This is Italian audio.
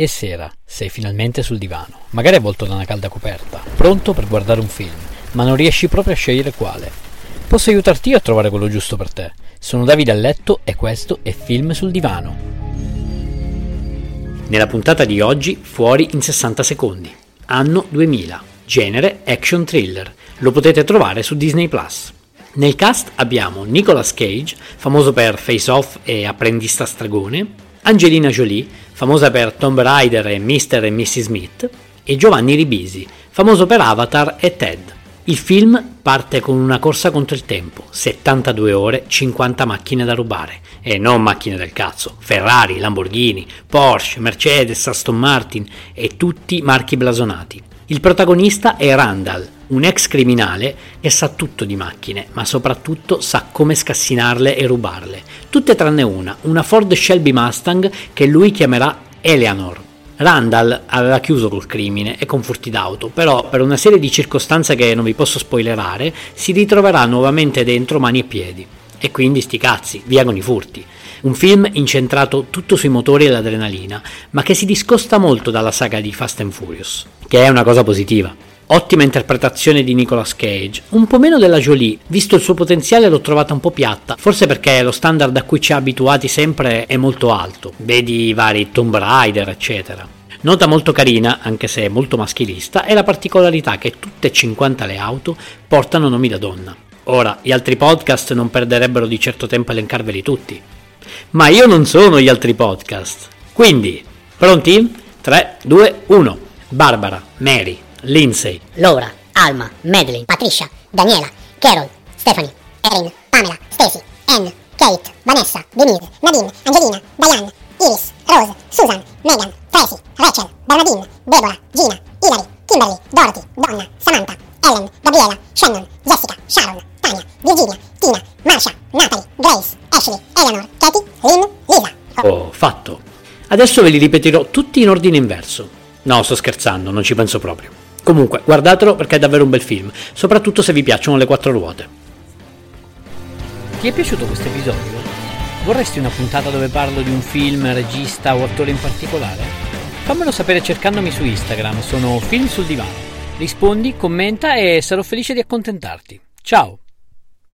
E sera, sei finalmente sul divano, magari avvolto da una calda coperta, pronto per guardare un film, ma non riesci proprio a scegliere quale. Posso aiutarti io a trovare quello giusto per te. Sono Davide a letto e questo è Film sul divano. Nella puntata di oggi, fuori in 60 secondi. Anno 2000. Genere action thriller. Lo potete trovare su Disney Plus. Nel cast abbiamo Nicolas Cage, famoso per Face Off e Apprendista Stragone, Angelina Jolie, famosa per Tomb Raider e Mr. e Mrs. Smith, e Giovanni Ribisi, famoso per Avatar e Ted. Il film parte con una corsa contro il tempo, 72 ore, 50 macchine da rubare, e non macchine del cazzo, Ferrari, Lamborghini, Porsche, Mercedes, Aston Martin e tutti marchi blasonati. Il protagonista è Randall, un ex criminale che sa tutto di macchine, ma soprattutto sa come scassinarle e rubarle. Tutte tranne una, una Ford Shelby Mustang che lui chiamerà Eleanor. Randall aveva chiuso col crimine e con furti d'auto, però per una serie di circostanze che non vi posso spoilerare, si ritroverà nuovamente dentro mani e piedi. E quindi sti cazzi, via con i furti. Un film incentrato tutto sui motori e l'adrenalina, ma che si discosta molto dalla saga di Fast and Furious, che è una cosa positiva. Ottima interpretazione di Nicolas Cage, un po' meno della Jolie, visto il suo potenziale l'ho trovata un po' piatta, forse perché lo standard a cui ci ha abituati sempre è molto alto, vedi i vari Tomb Raider eccetera. Nota molto carina, anche se molto maschilista, è la particolarità che tutte e 50 le auto portano nomi da donna. Ora, gli altri podcast non perderebbero di certo tempo a elencarveli tutti, ma io non sono gli altri podcast. Quindi, pronti? 3, 2, 1. Barbara, Mary, Lindsay, Laura, Alma, Madeline, Patricia, Daniela, Carol, Stephanie, Erin, Pamela, Stacy, Anne, Kate, Vanessa, Denise, Nadine, Angelina, Diane, Iris, Rose, Susan, Megan, Tracy, Rachel, Bernadine, Deborah, Gina, Hilary, Kimberly, Dorothy, Donna, Samantha, Ellen, Gabriela, Shannon, Jessica, Sharon, Tania, Virginia, Tina, Marsha, Natalie, Grace, Ashley, Eleanor, Katie, Lynn, Lisa. ho fatto. Adesso ve li ripeterò tutti in ordine inverso. No, sto scherzando, non ci penso proprio. Comunque, guardatelo perché è davvero un bel film, soprattutto se vi piacciono le quattro ruote. Ti è piaciuto questo episodio? Vorresti una puntata dove parlo di un film, regista o attore in particolare? Fammelo sapere cercandomi su Instagram, sono Film sul Divano. Rispondi, commenta e sarò felice di accontentarti. Ciao!